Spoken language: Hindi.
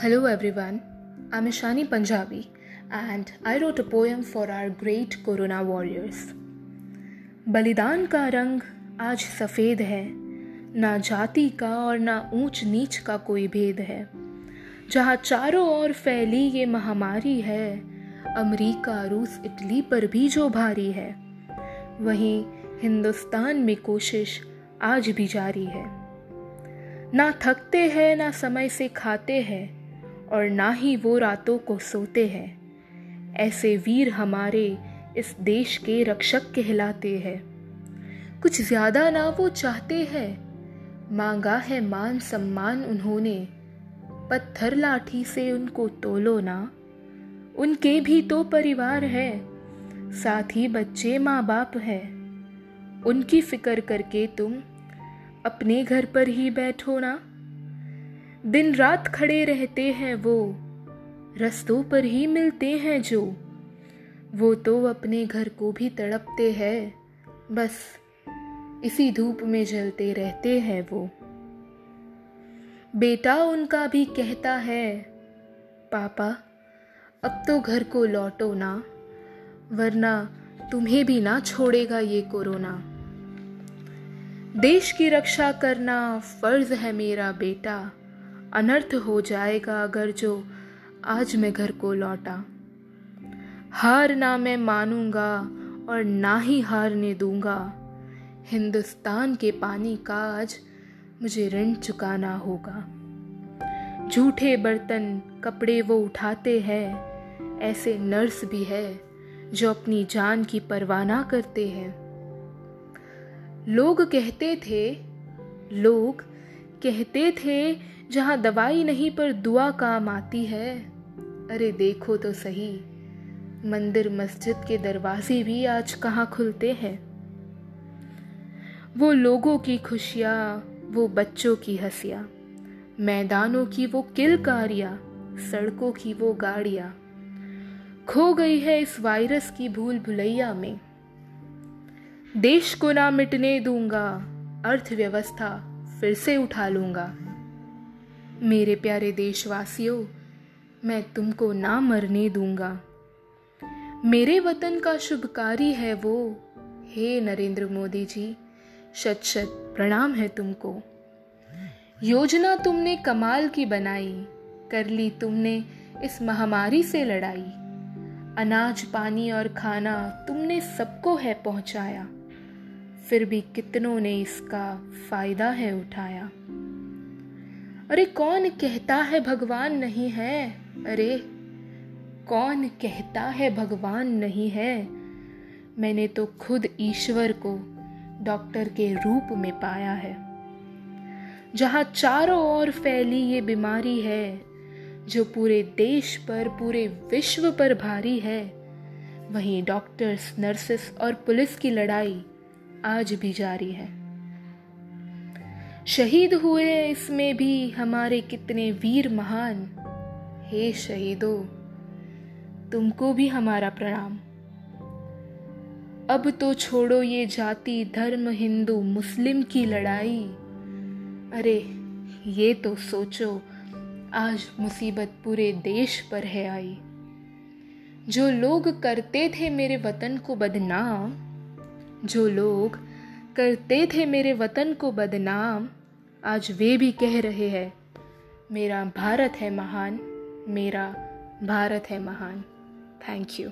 Hello everyone, I'm Ishani Punjabi and I wrote a poem for our great Corona warriors. बलिदान का रंग आज सफ़ेद है। ना जाति का और ना ऊंच नीच का कोई भेद है। जहाँ चारों ओर फैली ये महामारी है अमेरिका रूस इटली पर भी जो भारी है वहीं हिंदुस्तान में कोशिश आज भी जारी है। ना थकते हैं ना समय से खाते हैं और ना ही वो रातों को सोते हैं। ऐसे वीर हमारे इस देश के रक्षक कहलाते हैं। कुछ ज़्यादा ना वो चाहते हैं। मांगा है मान सम्मान उन्होंने। पत्थर लाठी से उनको तोलो ना। उनके भी तो परिवार है। साथ ही बच्चे माँ बाप है। उनकी फ़िक्र करके तुम अपने घर पर ही बैठो ना। दिन रात खड़े रहते हैं वो। रस्तों पर ही मिलते हैं जो। वो तो अपने घर को भी तड़पते हैं। बस इसी धूप में जलते रहते हैं वो। बेटा उनका भी कहता है, पापा, अब तो घर को लौटो ना, वरना तुम्हें भी ना छोड़ेगा ये कोरोना। देश की रक्षा करना फ़र्ज़ है मेरा बेटा। अनर्थ हो जाएगा अगर जो आज मैं घर को लौटा। हार ना मैं मानूँगा और ना ही हारने दूँगा। हिंदुस्तान के पानी का आज मुझे ऋण चुकाना होगा। झूठे बर्तन कपड़े वो उठाते हैं। ऐसे नर्स भी है जो अपनी जान की परवाह करते हैं। लोग कहते थे, लोग कहते थे, जहाँ दवाई नहीं पर दुआ काम आती है। अरे देखो तो सही, मंदिर मस्जिद के दरवाजे भी आज कहाँ खुलते हैं? वो लोगों की खुशियाँ, वो बच्चों की हंसियाँ, मैदानों की वो किलकारियाँ सड़कों की वो गाड़ियाँ, खो गई है इस वायरस की भूल भुलैया में। देश को ना मिटने दूँगा, अर्थव्यवस्था फिर से उठा लूँगा। मेरे प्यारे देशवासियों, मैं तुमको ना मरने दूँगा। मेरे वतन का शुभकारी है वो। हे नरेंद्र मोदी जी, शत शत प्रणाम है तुमको। योजना तुमने कमाल की बनाई, कर ली तुमने इस महामारी से लड़ाई। अनाज, पानी और खाना तुमने सबको है पहुँचाया। फिर भी कितनों ने इसका फ़ायदा है उठाया। अरे कौन कहता है भगवान नहीं है? अरे कौन कहता है भगवान नहीं है? मैंने तो खुद ईश्वर को डॉक्टर के रूप में पाया है। जहाँ चारों ओर फैली ये बीमारी है, जो पूरे देश पर, पूरे विश्व पर भारी है, वहीं डॉक्टर्स, नर्सेस और पुलिस की लड़ाई आज भी जारी है। शहीद हुए इसमें भी हमारे कितने वीर महान। हे शहीदो, तुमको भी हमारा प्रणाम। अब तो छोड़ो ये जाति धर्म हिंदू मुस्लिम की लड़ाई। अरे, ये तो सोचो, आज मुसीबत पूरे देश पर है आई। जो लोग करते थे मेरे वतन को बदनाम जो लोग करते थे मेरे वतन को बदनाम, आज वे भी कह रहे हैं, मेरा भारत है महान, मेरा भारत है महान। Thank you